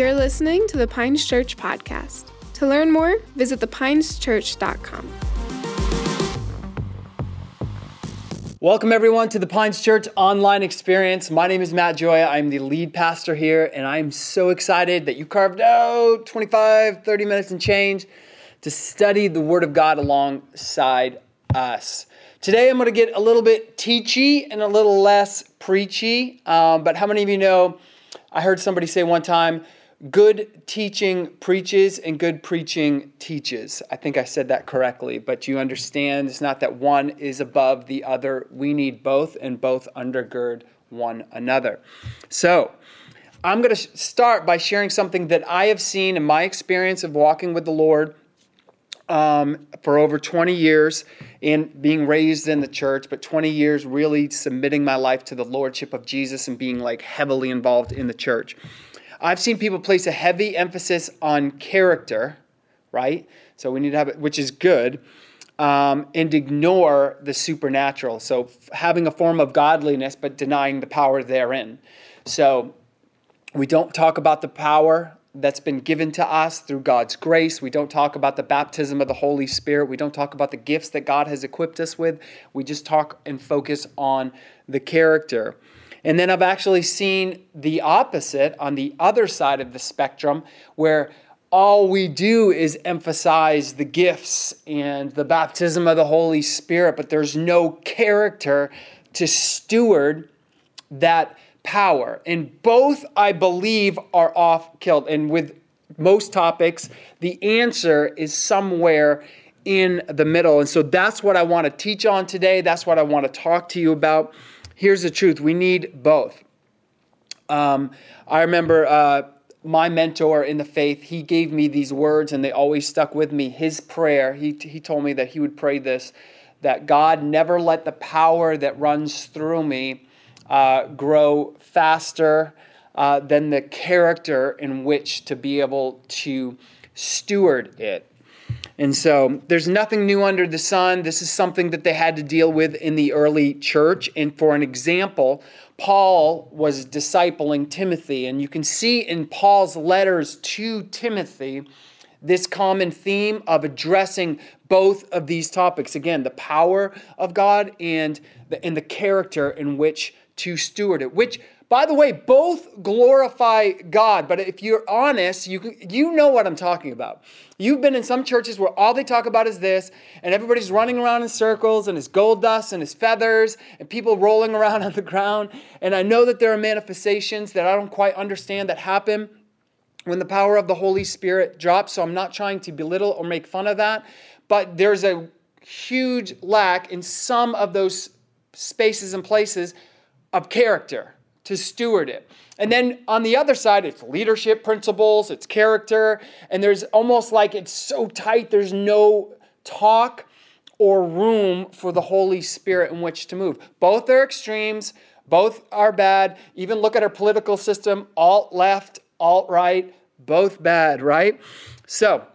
You're listening to the Pines Church podcast. To learn more, visit thepineschurch.com. Welcome, everyone, to the Pines Church online experience. My name is Matt Joya. I'm the lead pastor here, and I'm so excited that you carved out 25, 30 minutes and change to study the Word of God alongside us. Today, I'm going to get a little bit teachy and a little less preachy. Um, but how many of you know? I heard somebody say one time, good teaching preaches and good preaching teaches. I think I said that correctly, but you understand it's not that one is above the other. We need both, and both undergird one another. So, I'm going to start by sharing something that I have seen in my experience of walking with the Lord um, for over 20 years and being raised in the church, but 20 years really submitting my life to the Lordship of Jesus and being like heavily involved in the church. I've seen people place a heavy emphasis on character, right? So we need to have it, which is good, um, and ignore the supernatural. So having a form of godliness, but denying the power therein. So we don't talk about the power that's been given to us through God's grace. We don't talk about the baptism of the Holy Spirit. We don't talk about the gifts that God has equipped us with. We just talk and focus on the character. And then I've actually seen the opposite on the other side of the spectrum where all we do is emphasize the gifts and the baptism of the Holy Spirit, but there's no character to steward that power. And both, I believe, are off killed. And with most topics, the answer is somewhere in the middle. And so that's what I want to teach on today. That's what I want to talk to you about here's the truth we need both. Um, I remember uh, my mentor in the faith, he gave me these words and they always stuck with me. His prayer, he, he told me that he would pray this that God never let the power that runs through me uh, grow faster uh, than the character in which to be able to steward it. And so there's nothing new under the sun. This is something that they had to deal with in the early church. And for an example, Paul was discipling Timothy. And you can see in Paul's letters to Timothy this common theme of addressing both of these topics. Again, the power of God and the, and the character in which to steward it, which by the way, both glorify God, but if you're honest, you, you know what I'm talking about. You've been in some churches where all they talk about is this, and everybody's running around in circles, and his gold dust and his feathers, and people rolling around on the ground. And I know that there are manifestations that I don't quite understand that happen when the power of the Holy Spirit drops, so I'm not trying to belittle or make fun of that, but there's a huge lack in some of those spaces and places of character to steward it. And then on the other side, it's leadership principles, it's character, and there's almost like it's so tight, there's no talk or room for the Holy Spirit in which to move. Both are extremes, both are bad. Even look at our political system alt left, alt right, both bad, right? So,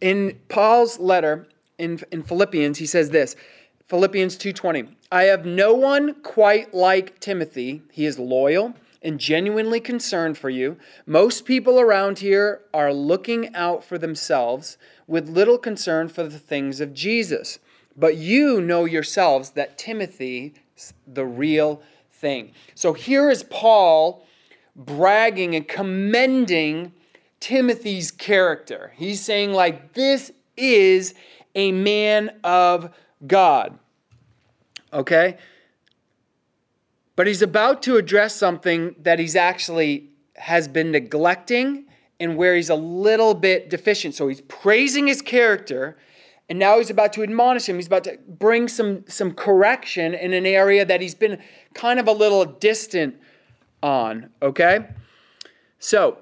in Paul's letter in, in Philippians, he says this Philippians 2:20 I have no one quite like Timothy. He is loyal and genuinely concerned for you. Most people around here are looking out for themselves with little concern for the things of Jesus. But you know yourselves that Timothy is the real thing. So here is Paul bragging and commending Timothy's character. He's saying like this is a man of God okay? But he's about to address something that he's actually has been neglecting and where he's a little bit deficient. So he's praising his character, and now he's about to admonish him. He's about to bring some, some correction in an area that he's been kind of a little distant on, okay? So,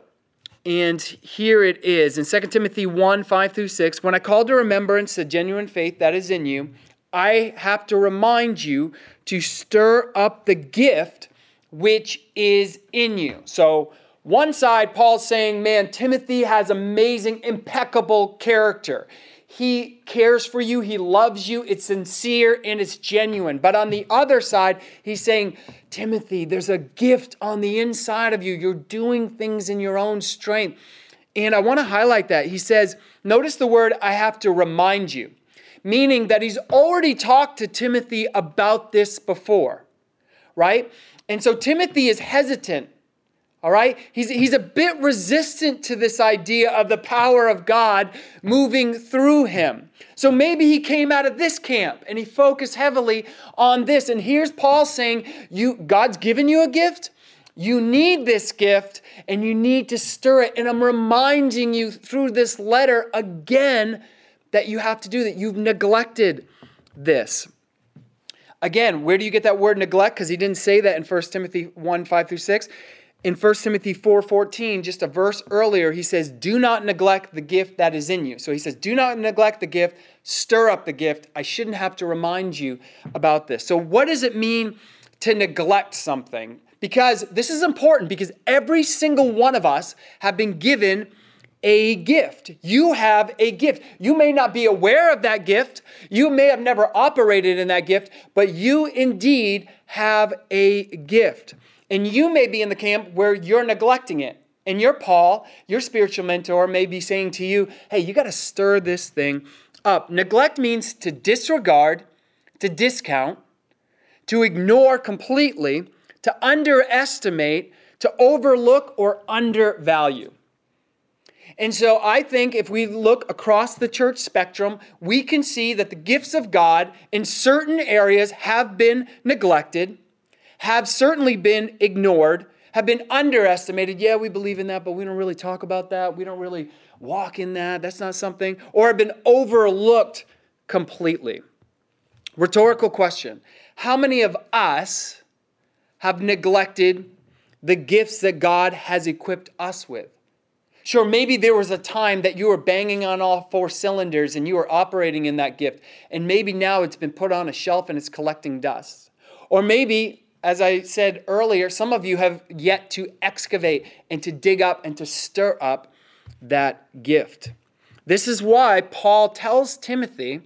and here it is in 2 Timothy 1 5 through 6. When I call to remembrance the genuine faith that is in you, I have to remind you to stir up the gift which is in you. So, One side, Paul's saying, man, Timothy has amazing, impeccable character. He cares for you, he loves you, it's sincere and it's genuine. But on the other side, he's saying, Timothy, there's a gift on the inside of you. You're doing things in your own strength. And I want to highlight that. He says, notice the word, I have to remind you, meaning that he's already talked to Timothy about this before, right? And so Timothy is hesitant all right? He's, he's a bit resistant to this idea of the power of God moving through him. So maybe he came out of this camp and he focused heavily on this. And here's Paul saying, you, God's given you a gift. You need this gift and you need to stir it. And I'm reminding you through this letter again that you have to do that. You've neglected this. Again, where do you get that word neglect? Because he didn't say that in 1 Timothy 1 5 through 6 in 1 Timothy 4:14, just a verse earlier, he says, "Do not neglect the gift that is in you." So he says, "Do not neglect the gift, stir up the gift." I shouldn't have to remind you about this. So what does it mean to neglect something? Because this is important because every single one of us have been given a gift. You have a gift. You may not be aware of that gift. You may have never operated in that gift, but you indeed have a gift. And you may be in the camp where you're neglecting it. And your Paul, your spiritual mentor, may be saying to you, hey, you got to stir this thing up. Neglect means to disregard, to discount, to ignore completely, to underestimate, to overlook, or undervalue. And so I think if we look across the church spectrum, we can see that the gifts of God in certain areas have been neglected have certainly been ignored, have been underestimated. Yeah, we believe in that, but we don't really talk about that. We don't really walk in that. That's not something, or have been overlooked completely. Rhetorical question How many of us have neglected the gifts that God has equipped us with? Sure, maybe there was a time that you were banging on all four cylinders and you were operating in that gift, and maybe now it's been put on a shelf and it's collecting dust. Or maybe as I said earlier, some of you have yet to excavate and to dig up and to stir up that gift. This is why Paul tells Timothy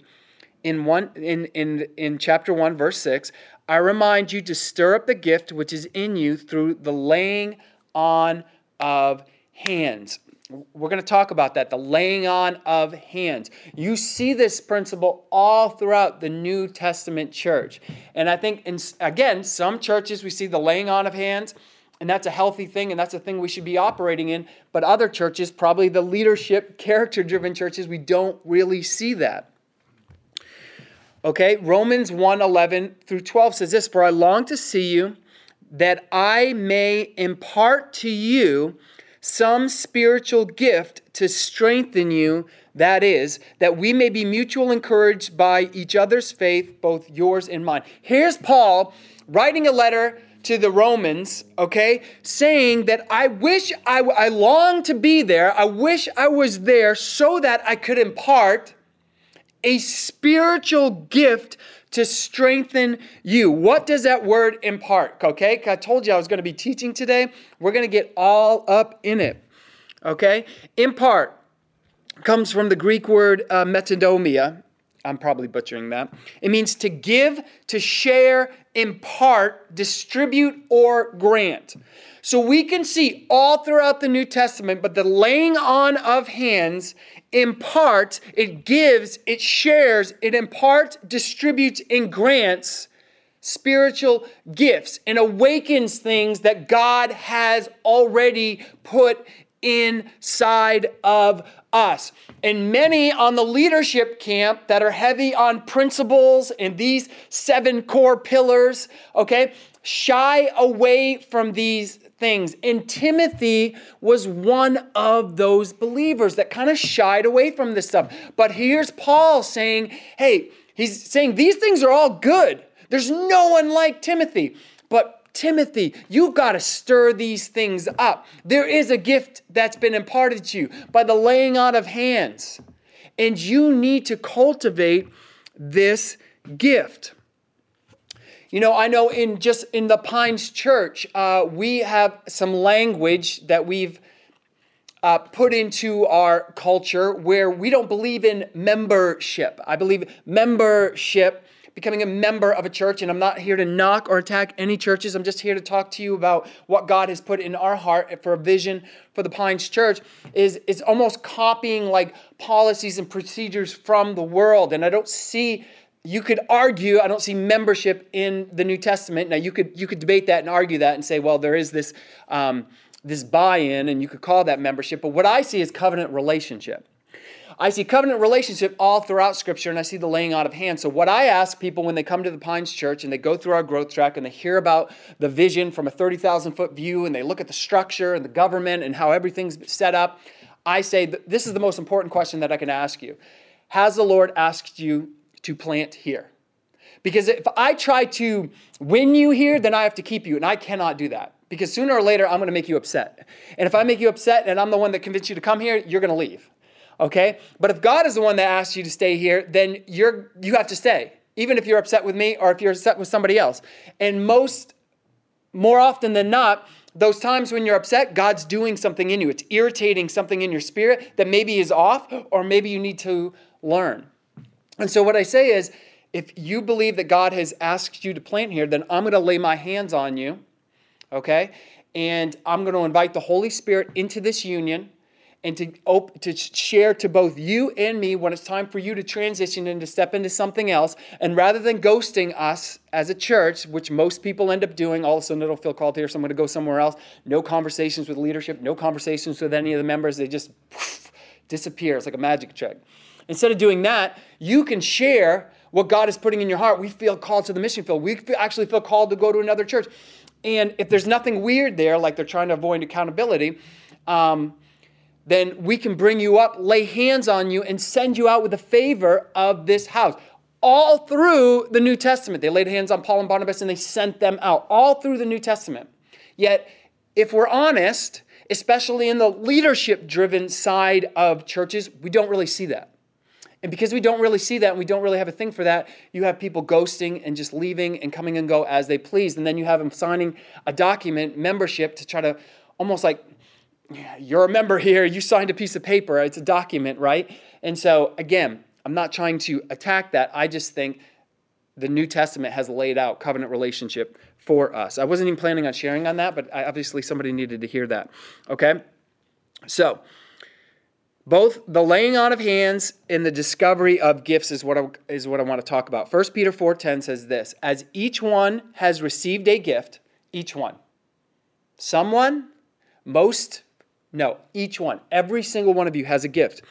in one in, in, in chapter 1 verse 6 i remind you to stir up the gift which is in you through the laying on of hands we're going to talk about that the laying on of hands. You see this principle all throughout the New Testament church. And I think, in, again, some churches we see the laying on of hands, and that's a healthy thing, and that's a thing we should be operating in. But other churches, probably the leadership, character driven churches, we don't really see that. Okay, Romans 1 11 through 12 says this For I long to see you, that I may impart to you some spiritual gift to strengthen you, that is, that we may be mutual encouraged by each other's faith, both yours and mine. Here's Paul writing a letter to the Romans, okay, saying that I wish I, I long to be there. I wish I was there so that I could impart a spiritual gift to strengthen you. What does that word impart? Okay, I told you I was going to be teaching today. We're going to get all up in it. Okay, impart comes from the Greek word uh, metadomia. I'm probably butchering that. It means to give, to share, impart, distribute, or grant. So we can see all throughout the New Testament, but the laying on of hands imparts, it gives, it shares, it imparts, distributes, and grants spiritual gifts and awakens things that God has already put inside of us. And many on the leadership camp that are heavy on principles and these seven core pillars, okay, shy away from these things. And Timothy was one of those believers that kind of shied away from this stuff. But here's Paul saying, hey, he's saying these things are all good. There's no one like Timothy. But Timothy, you've got to stir these things up. There is a gift that's been imparted to you by the laying on of hands. And you need to cultivate this gift. You know, I know in just in the Pines Church, uh, we have some language that we've uh, put into our culture where we don't believe in membership. I believe membership, becoming a member of a church, and I'm not here to knock or attack any churches. I'm just here to talk to you about what God has put in our heart for a vision for the Pines Church. Is is almost copying like policies and procedures from the world, and I don't see you could argue i don't see membership in the new testament now you could you could debate that and argue that and say well there is this um, this buy-in and you could call that membership but what i see is covenant relationship i see covenant relationship all throughout scripture and i see the laying out of hands so what i ask people when they come to the pines church and they go through our growth track and they hear about the vision from a 30000 foot view and they look at the structure and the government and how everything's set up i say this is the most important question that i can ask you has the lord asked you to plant here. Because if I try to win you here, then I have to keep you, and I cannot do that. Because sooner or later, I'm gonna make you upset. And if I make you upset and I'm the one that convinced you to come here, you're gonna leave. Okay? But if God is the one that asked you to stay here, then you're you have to stay, even if you're upset with me or if you're upset with somebody else. And most more often than not, those times when you're upset, God's doing something in you. It's irritating something in your spirit that maybe is off, or maybe you need to learn. And so, what I say is, if you believe that God has asked you to plant here, then I'm going to lay my hands on you, okay? And I'm going to invite the Holy Spirit into this union and to, op- to share to both you and me when it's time for you to transition and to step into something else. And rather than ghosting us as a church, which most people end up doing, all of a sudden it'll feel called here, so I'm going to go somewhere else. No conversations with leadership, no conversations with any of the members. They just poof, disappear. It's like a magic trick. Instead of doing that, you can share what God is putting in your heart. We feel called to the mission field. We actually feel called to go to another church. And if there's nothing weird there, like they're trying to avoid accountability, um, then we can bring you up, lay hands on you, and send you out with the favor of this house. All through the New Testament, they laid hands on Paul and Barnabas and they sent them out, all through the New Testament. Yet, if we're honest, especially in the leadership driven side of churches, we don't really see that. And because we don't really see that and we don't really have a thing for that, you have people ghosting and just leaving and coming and go as they please. And then you have them signing a document, membership, to try to almost like, you're a member here, you signed a piece of paper, it's a document, right? And so, again, I'm not trying to attack that. I just think the New Testament has laid out covenant relationship for us. I wasn't even planning on sharing on that, but obviously somebody needed to hear that. Okay? So, both the laying on of hands and the discovery of gifts is what I, is what I want to talk about. 1 Peter 4:10 says this, as each one has received a gift, each one. Someone, most, no, each one. Every single one of you has a gift.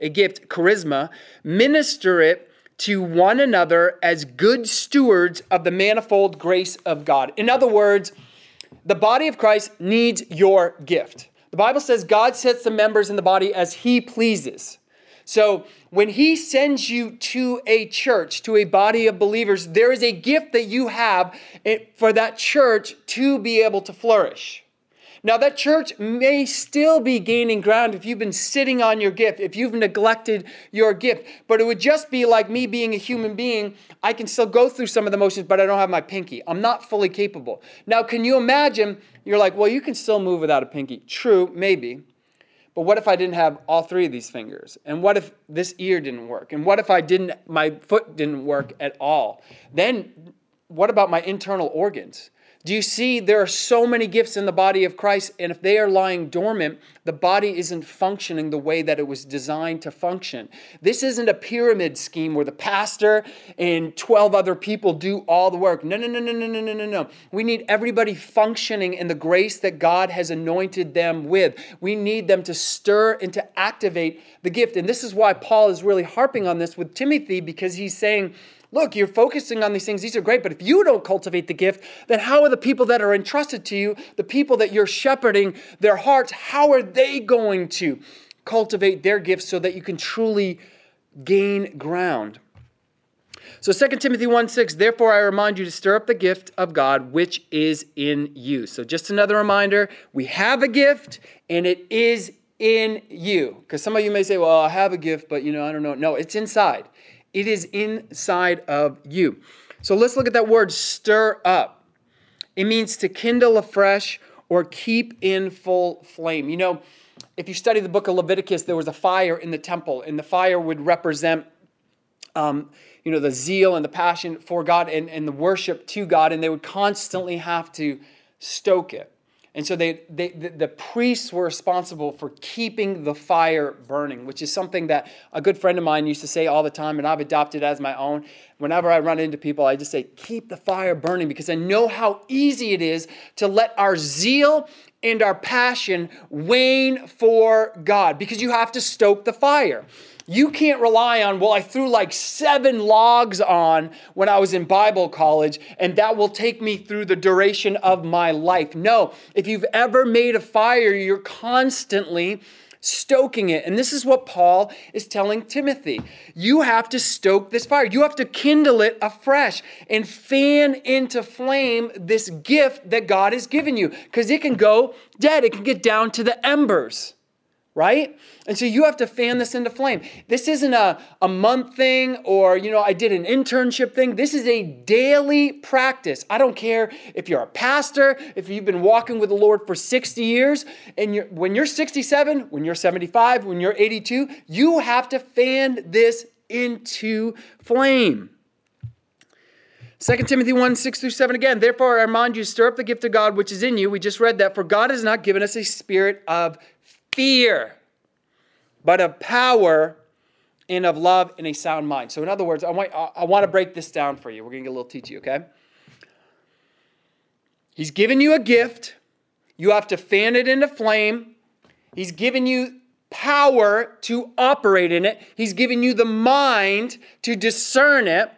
A gift, charisma, minister it to one another as good stewards of the manifold grace of God. In other words, the body of Christ needs your gift. The Bible says God sets the members in the body as He pleases. So when He sends you to a church, to a body of believers, there is a gift that you have eh, for that church to be able to flourish. Now, that church may still be gaining ground if you've been sitting on your gift, if you've neglected your gift, but it would just be like me being a human being. I can still go through some of the motions, but I don't have my pinky. I'm not fully capable. Now, can you imagine? You're like, well, you can still move without a pinky. True, maybe. But what if I didn't have all three of these fingers? And what if this ear didn't work? And what if I didn't, my foot didn't work at all? Then what about my internal organs? Do you see there are so many gifts in the body of Christ, and if they are lying dormant, the body isn't functioning the way that it was designed to function. This isn't a pyramid scheme where the pastor and 12 other people do all the work. No, no, no, no, no, no, no, no, no. We need everybody functioning in the grace that God has anointed them with. We need them to stir and to activate the gift. And this is why Paul is really harping on this with Timothy because he's saying, Look, you're focusing on these things. These are great. But if you don't cultivate the gift, then how are the people that are entrusted to you, the people that you're shepherding their hearts, how are they going to cultivate their gifts so that you can truly gain ground? So 2 Timothy 1 6, therefore I remind you to stir up the gift of God which is in you. So just another reminder we have a gift and it is in you. Because some of you may say, well, I have a gift, but you know, I don't know. No, it's inside. It is inside of you. So let's look at that word stir up. It means to kindle afresh or keep in full flame. You know, if you study the book of Leviticus, there was a fire in the temple, and the fire would represent, um, you know, the zeal and the passion for God and, and the worship to God, and they would constantly have to stoke it. And so they, they, the, the, priests were responsible for keeping the fire burning, which is something that a good friend of mine used to say all the time, and I've adopted as my own. Whenever I run into people, I just say, keep the fire burning, because I know how easy it is to let our zeal and our passion wane for God, because you have to stoke the fire. You can't rely on, well, I threw like seven logs on when I was in Bible college, and that will take me through the duration of my life. No, if you've ever made a fire, you're constantly stoking it. And this is what Paul is telling Timothy. You have to stoke this fire. You have to kindle it afresh and fan into flame this gift that God has given you because it can go dead, it can get down to the embers right? And so you have to fan this into flame. This isn't a, a month thing or, you know, I did an internship thing. This is a daily practice. I don't care if you're a pastor, if you've been walking with the Lord for 60 years, and you're, when you're 67, when you're 75, when you're 82, you have to fan this into flame. 2 Timothy 1 6 through 7 again. Therefore, I remind you, stir up the gift of God which is in you. We just read that. For God has not given us a spirit of fear, but of power and of love and a sound mind. So, in other words, I want, I want to break this down for you. We're going to get a little teachy, okay? He's given you a gift. You have to fan it into flame. He's given you power to operate in it. He's given you the mind to discern it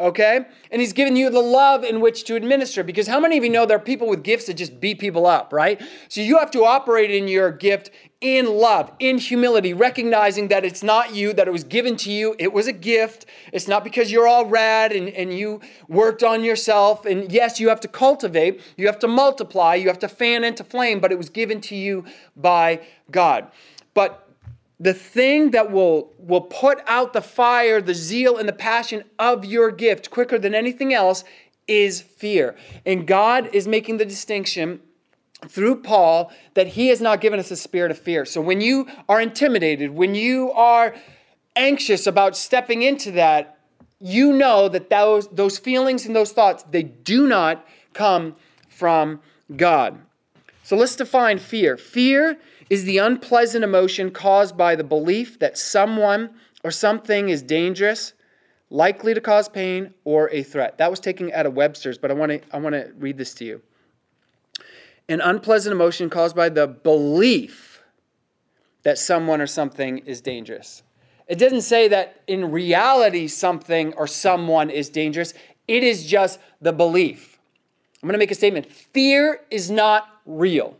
okay? And he's given you the love in which to administer. Because how many of you know there are people with gifts that just beat people up, right? So you have to operate in your gift in love, in humility, recognizing that it's not you, that it was given to you. It was a gift. It's not because you're all rad and, and you worked on yourself. And yes, you have to cultivate, you have to multiply, you have to fan into flame, but it was given to you by God. But the thing that will, will put out the fire, the zeal, and the passion of your gift quicker than anything else is fear. And God is making the distinction through Paul that he has not given us a spirit of fear. So when you are intimidated, when you are anxious about stepping into that, you know that those, those feelings and those thoughts, they do not come from God. So let's define fear. Fear is the unpleasant emotion caused by the belief that someone or something is dangerous, likely to cause pain, or a threat. That was taken out of Webster's, but I want to I want to read this to you. An unpleasant emotion caused by the belief that someone or something is dangerous. It doesn't say that in reality something or someone is dangerous. It is just the belief. I'm going to make a statement. Fear is not real.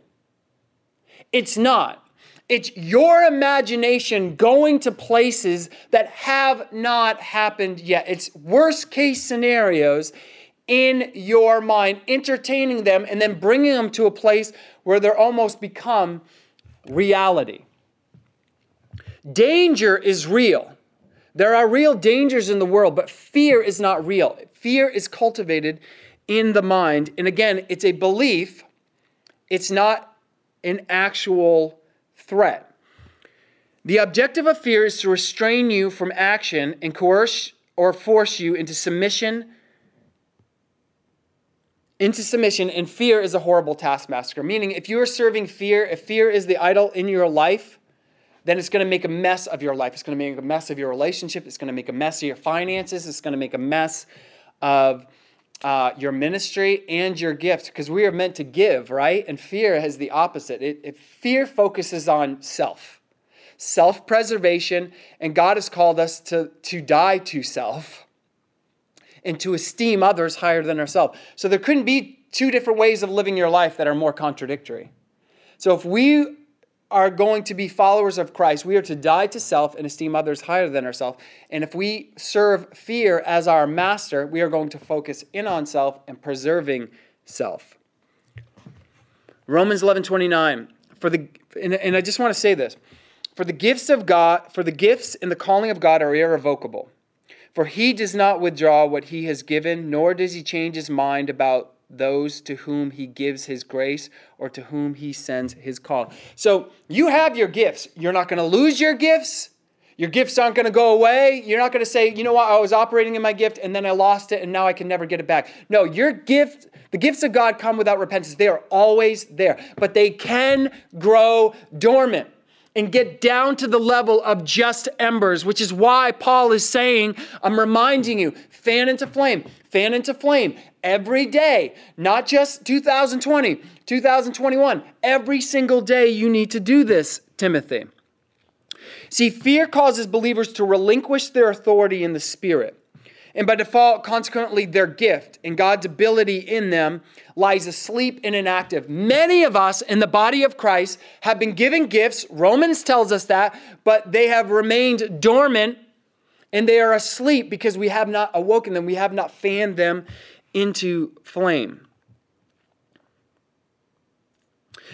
It's not. It's your imagination going to places that have not happened yet. It's worst case scenarios in your mind, entertaining them, and then bringing them to a place where they're almost become reality. Danger is real. There are real dangers in the world, but fear is not real. Fear is cultivated in the mind. And again, it's a belief, it's not an actual threat. The objective of fear is to restrain you from action and coerce or force you into submission into submission and fear is a horrible taskmaster. Meaning if you are serving fear if fear is the idol in your life then it's going to make a mess of your life. It's going to make a mess of your relationship. It's going to make a mess of your finances. It's going to make a mess of uh, your ministry and your gift because we are meant to give, right? And fear has the opposite. It, it fear focuses on self, self preservation, and God has called us to, to die to self and to esteem others higher than ourselves. So there couldn't be two different ways of living your life that are more contradictory. So if we are going to be followers of Christ, we are to die to self and esteem others higher than ourselves. And if we serve fear as our master, we are going to focus in on self and preserving self. Romans 11 29. For the, and, and I just want to say this for the gifts of God, for the gifts and the calling of God are irrevocable. For he does not withdraw what he has given, nor does he change his mind about those to whom he gives his grace or to whom he sends his call. So you have your gifts. You're not going to lose your gifts. Your gifts aren't going to go away. You're not going to say, you know what, I was operating in my gift and then I lost it and now I can never get it back. No, your gift, the gifts of God come without repentance. They are always there, but they can grow dormant and get down to the level of just embers, which is why Paul is saying, I'm reminding you, fan into flame, fan into flame every day, not just 2020, 2021. Every single day you need to do this, Timothy. See, fear causes believers to relinquish their authority in the Spirit. And by default, consequently, their gift and God's ability in them lies asleep and inactive. Many of us in the body of Christ have been given gifts, Romans tells us that, but they have remained dormant and they are asleep because we have not awoken them, we have not fanned them into flame.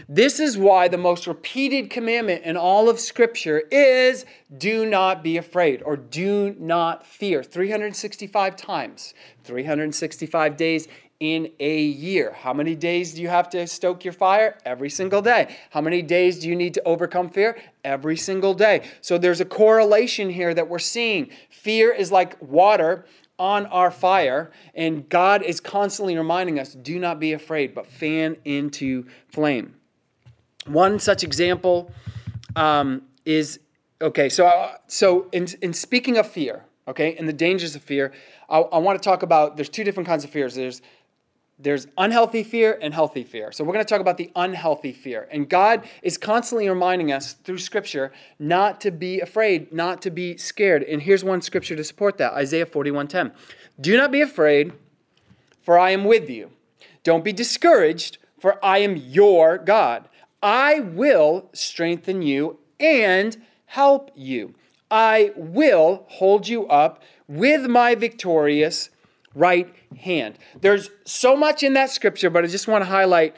This is why the most repeated commandment in all of Scripture is do not be afraid or do not fear. 365 times, 365 days in a year. How many days do you have to stoke your fire? Every single day. How many days do you need to overcome fear? Every single day. So there's a correlation here that we're seeing. Fear is like water on our fire, and God is constantly reminding us do not be afraid, but fan into flame. One such example um, is okay. So, uh, so in in speaking of fear, okay, and the dangers of fear, I, I want to talk about. There's two different kinds of fears. There's there's unhealthy fear and healthy fear. So we're going to talk about the unhealthy fear. And God is constantly reminding us through scripture not to be afraid, not to be scared. And here's one scripture to support that. Isaiah 41:10. Do not be afraid, for I am with you. Don't be discouraged, for I am your God. I will strengthen you and help you. I will hold you up with my victorious right hand. There's so much in that scripture, but I just want to highlight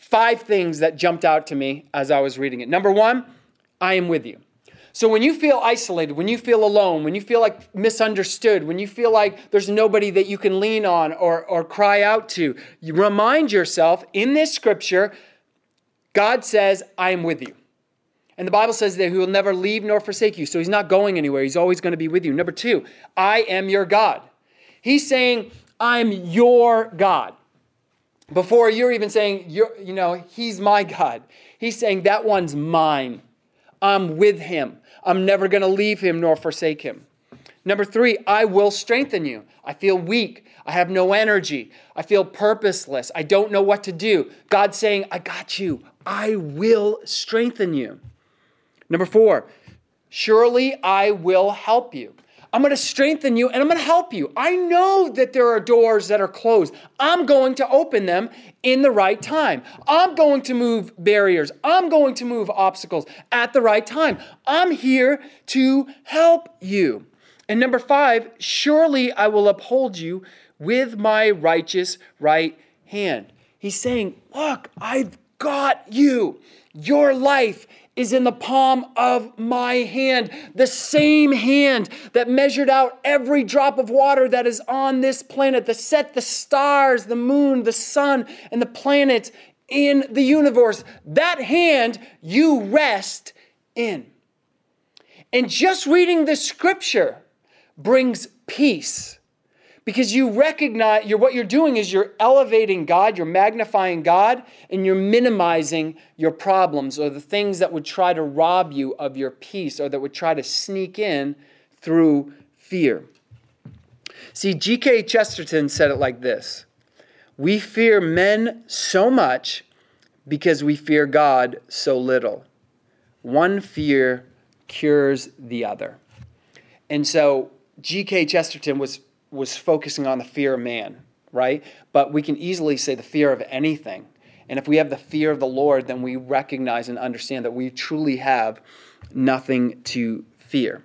five things that jumped out to me as I was reading it. Number one, I am with you. So when you feel isolated, when you feel alone, when you feel like misunderstood, when you feel like there's nobody that you can lean on or, or cry out to, you remind yourself in this scripture, God says, I am with you. And the Bible says that he will never leave nor forsake you. So he's not going anywhere. He's always going to be with you. Number two, I am your God. He's saying, I'm your God. Before you're even saying, you're, you know, he's my God. He's saying, that one's mine. I'm with him. I'm never going to leave him nor forsake him. Number three, I will strengthen you. I feel weak. I have no energy. I feel purposeless. I don't know what to do. God's saying, I got you. I will strengthen you. Number four, surely I will help you. I'm going to strengthen you and I'm going to help you. I know that there are doors that are closed. I'm going to open them in the right time. I'm going to move barriers. I'm going to move obstacles at the right time. I'm here to help you. And number five, surely I will uphold you with my righteous right hand. He's saying, Look, I've got you. Your life is in the palm of my hand, the same hand that measured out every drop of water that is on this planet, that set the stars, the moon, the sun, and the planets in the universe. That hand you rest in. And just reading this scripture brings peace because you recognize you're, what you're doing is you're elevating God, you're magnifying God, and you're minimizing your problems or the things that would try to rob you of your peace or that would try to sneak in through fear. See, G.K. Chesterton said it like this We fear men so much because we fear God so little. One fear cures the other. And so G.K. Chesterton was was focusing on the fear of man, right? But we can easily say the fear of anything. And if we have the fear of the Lord, then we recognize and understand that we truly have nothing to fear.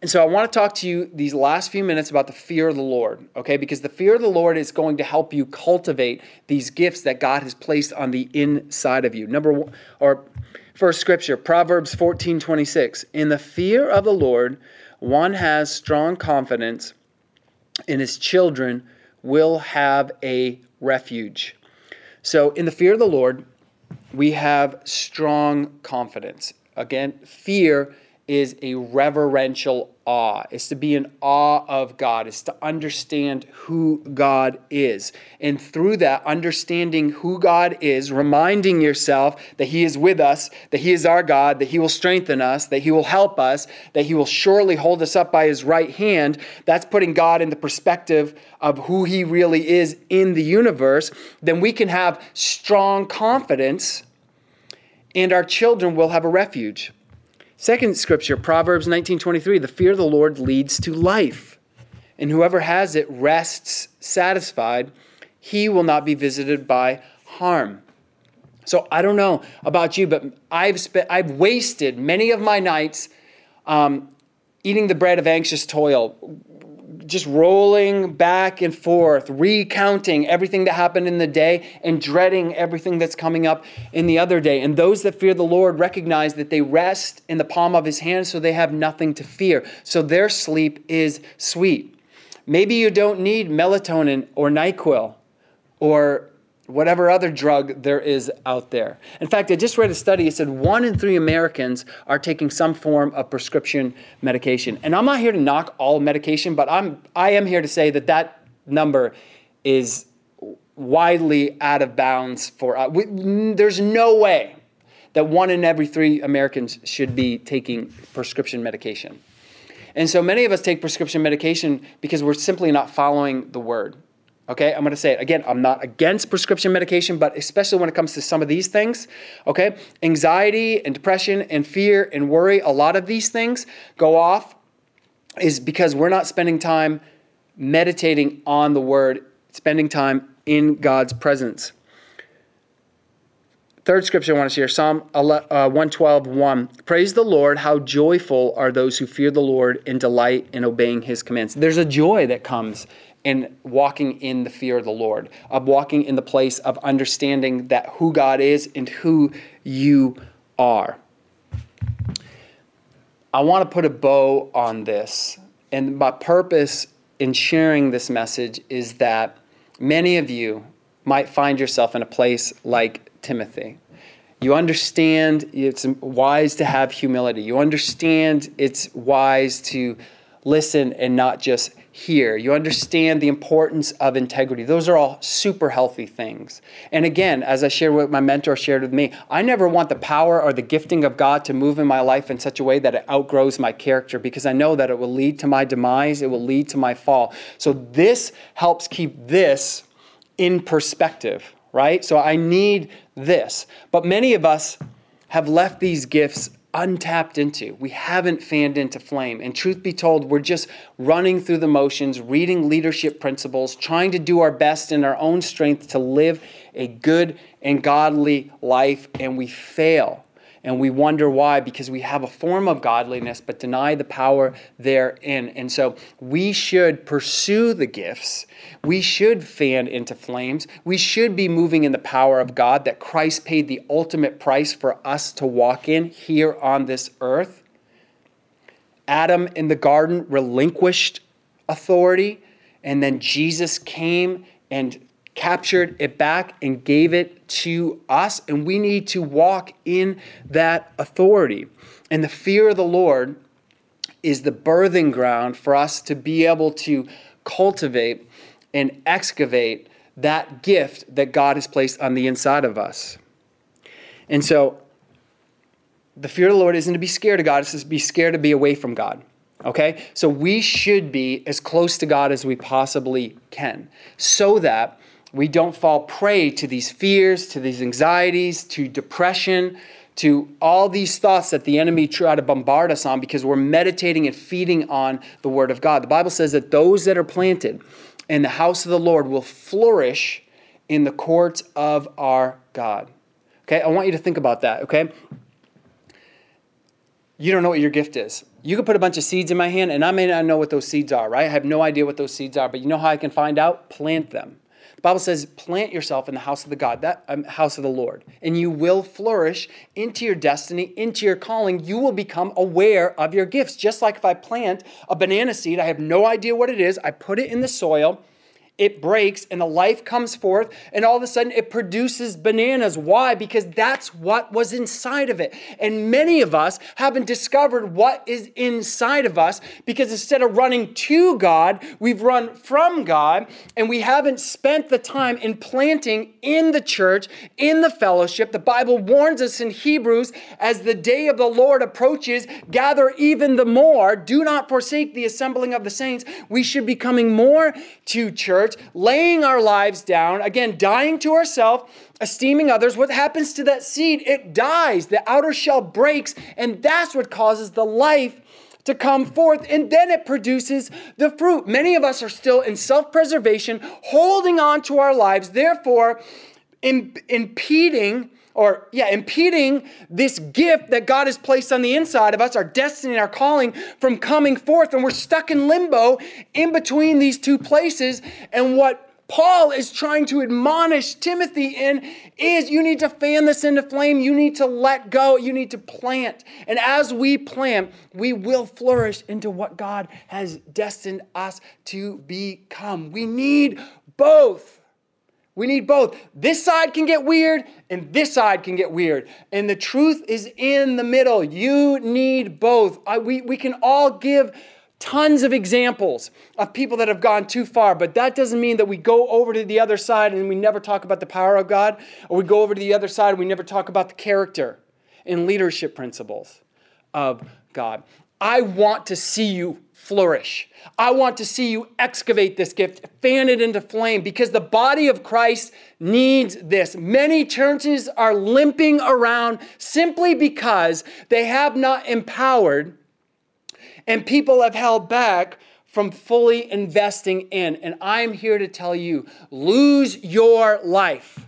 And so I want to talk to you these last few minutes about the fear of the Lord, okay? Because the fear of the Lord is going to help you cultivate these gifts that God has placed on the inside of you. Number one, or first scripture, Proverbs 14 26. In the fear of the Lord, one has strong confidence and his children will have a refuge. So, in the fear of the Lord, we have strong confidence. Again, fear is a reverential awe. It's to be in awe of God. It's to understand who God is. And through that, understanding who God is, reminding yourself that He is with us, that He is our God, that He will strengthen us, that He will help us, that He will surely hold us up by His right hand, that's putting God in the perspective of who He really is in the universe, then we can have strong confidence and our children will have a refuge. Second scripture, Proverbs 19:23, the fear of the Lord leads to life, and whoever has it rests satisfied. He will not be visited by harm. So I don't know about you, but I've spent, I've wasted many of my nights um, eating the bread of anxious toil, just rolling back and forth, recounting everything that happened in the day and dreading everything that's coming up in the other day. And those that fear the Lord recognize that they rest in the palm of his hand, so they have nothing to fear. So their sleep is sweet. Maybe you don't need melatonin or NyQuil or whatever other drug there is out there. In fact, I just read a study. It said one in three Americans are taking some form of prescription medication. And I'm not here to knock all medication, but I'm I am here to say that that number is widely out of bounds for uh, we, there's no way that one in every three Americans should be taking prescription medication. And so many of us take prescription medication because we're simply not following the word. Okay, I'm gonna say it again. I'm not against prescription medication, but especially when it comes to some of these things, okay? Anxiety and depression and fear and worry, a lot of these things go off is because we're not spending time meditating on the word, spending time in God's presence. Third scripture I want to share Psalm 112, uh, 1. Praise the Lord, how joyful are those who fear the Lord and delight in obeying his commands. There's a joy that comes in walking in the fear of the Lord, of walking in the place of understanding that who God is and who you are. I want to put a bow on this. And my purpose in sharing this message is that many of you might find yourself in a place like Timothy. You understand it's wise to have humility. You understand it's wise to listen and not just hear. You understand the importance of integrity. Those are all super healthy things. And again, as I shared what my mentor shared with me, I never want the power or the gifting of God to move in my life in such a way that it outgrows my character because I know that it will lead to my demise, it will lead to my fall. So this helps keep this in perspective, right? So I need this. But many of us have left these gifts untapped into. We haven't fanned into flame. And truth be told, we're just running through the motions, reading leadership principles, trying to do our best in our own strength to live a good and godly life, and we fail. And we wonder why, because we have a form of godliness but deny the power therein. And so we should pursue the gifts. We should fan into flames. We should be moving in the power of God that Christ paid the ultimate price for us to walk in here on this earth. Adam in the garden relinquished authority, and then Jesus came and captured it back and gave it to us, and we need to walk in that authority. And the fear of the Lord is the birthing ground for us to be able to cultivate and excavate that gift that God has placed on the inside of us. And so, the fear of the Lord isn't to be scared of God, it's to be scared to be away from God. Okay? So we should be as close to God as we possibly can so that we don't fall prey to these fears, to these anxieties, to depression, to all these thoughts that the enemy try to bombard us on because we're meditating and feeding on the word of God. The Bible says that those that are planted in the house of the Lord will flourish in the courts of our God. Okay? I want you to think about that, okay? You don't know what your gift is. You could put a bunch of seeds in my hand and I may not know what those seeds are, right? I have no idea what those seeds are, but you know how I can find out? Plant them. The Bible says, plant yourself in the house of the God, that um, house of the Lord, and you will flourish into your destiny, into your calling. You will become aware of your gifts. Just like if I plant a banana seed, I have no idea what it is, I put it in the soil, it breaks and the life comes forth and all of a sudden it produces bananas. Why? Because that's what was inside of it. And many of us haven't discovered what is inside of us because instead of running to god we've run from god and we haven't spent the time in planting in the church in the fellowship. The bible warns us in hebrews as the day of the lord approaches gather even the more. Do not forsake the assembling of the saints. We should be coming more to church laying our lives down, again, dying to ourselves, esteeming others. What happens to that seed? It dies. The outer shell breaks, and that's what causes the life to come forth, and then it produces the fruit. Many of us are still in self preservation, holding on to our lives, therefore, impeding or yeah, impeding this gift that God has placed on the inside of us, our destiny and our calling from coming forth. And we're stuck in limbo in between these two places. And what Paul is trying to admonish Timothy in is you need to fan this into flame. You need to let go. You need to plant. And as we plant, we will flourish into what God has destined us to become. We need both. We need both. This side can get weird and this side can get weird. And the truth is in the middle. You need both. I, we, we can all give tons of examples of people that have gone too far, but that doesn't mean that we go over to the other side and we never talk about the power of God, or we go over to the other side and we never talk about the character and leadership principles of God. I want to see you flourish. I want to see you excavate this gift, fan it into flame, because the body of Christ needs this. Many churches are limping around simply because they have not empowered and people have held back from fully investing in. And I'm here to tell you lose your life.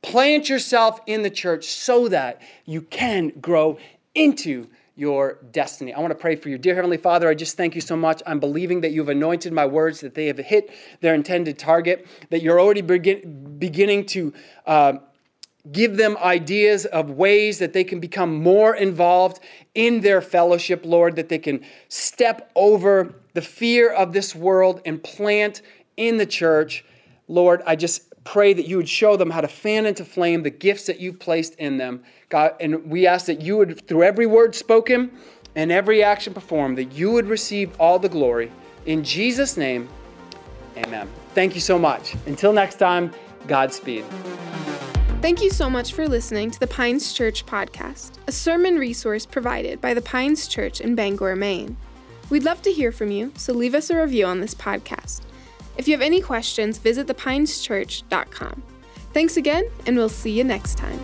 Plant yourself in the church so that you can grow into your destiny. I want to pray for you. Dear Heavenly Father, I just thank you so much. I'm believing that you've anointed my words, that they have hit their intended target, that you're already begin, beginning to uh, give them ideas of ways that they can become more involved in their fellowship, Lord, that they can step over the fear of this world and plant in the church. Lord, I just pray that you would show them how to fan into flame the gifts that you've placed in them. God, and we ask that you would, through every word spoken and every action performed, that you would receive all the glory. In Jesus' name, amen. Thank you so much. Until next time, Godspeed. Thank you so much for listening to the Pines Church podcast, a sermon resource provided by the Pines Church in Bangor, Maine. We'd love to hear from you, so leave us a review on this podcast. If you have any questions, visit thepineschurch.com. Thanks again, and we'll see you next time.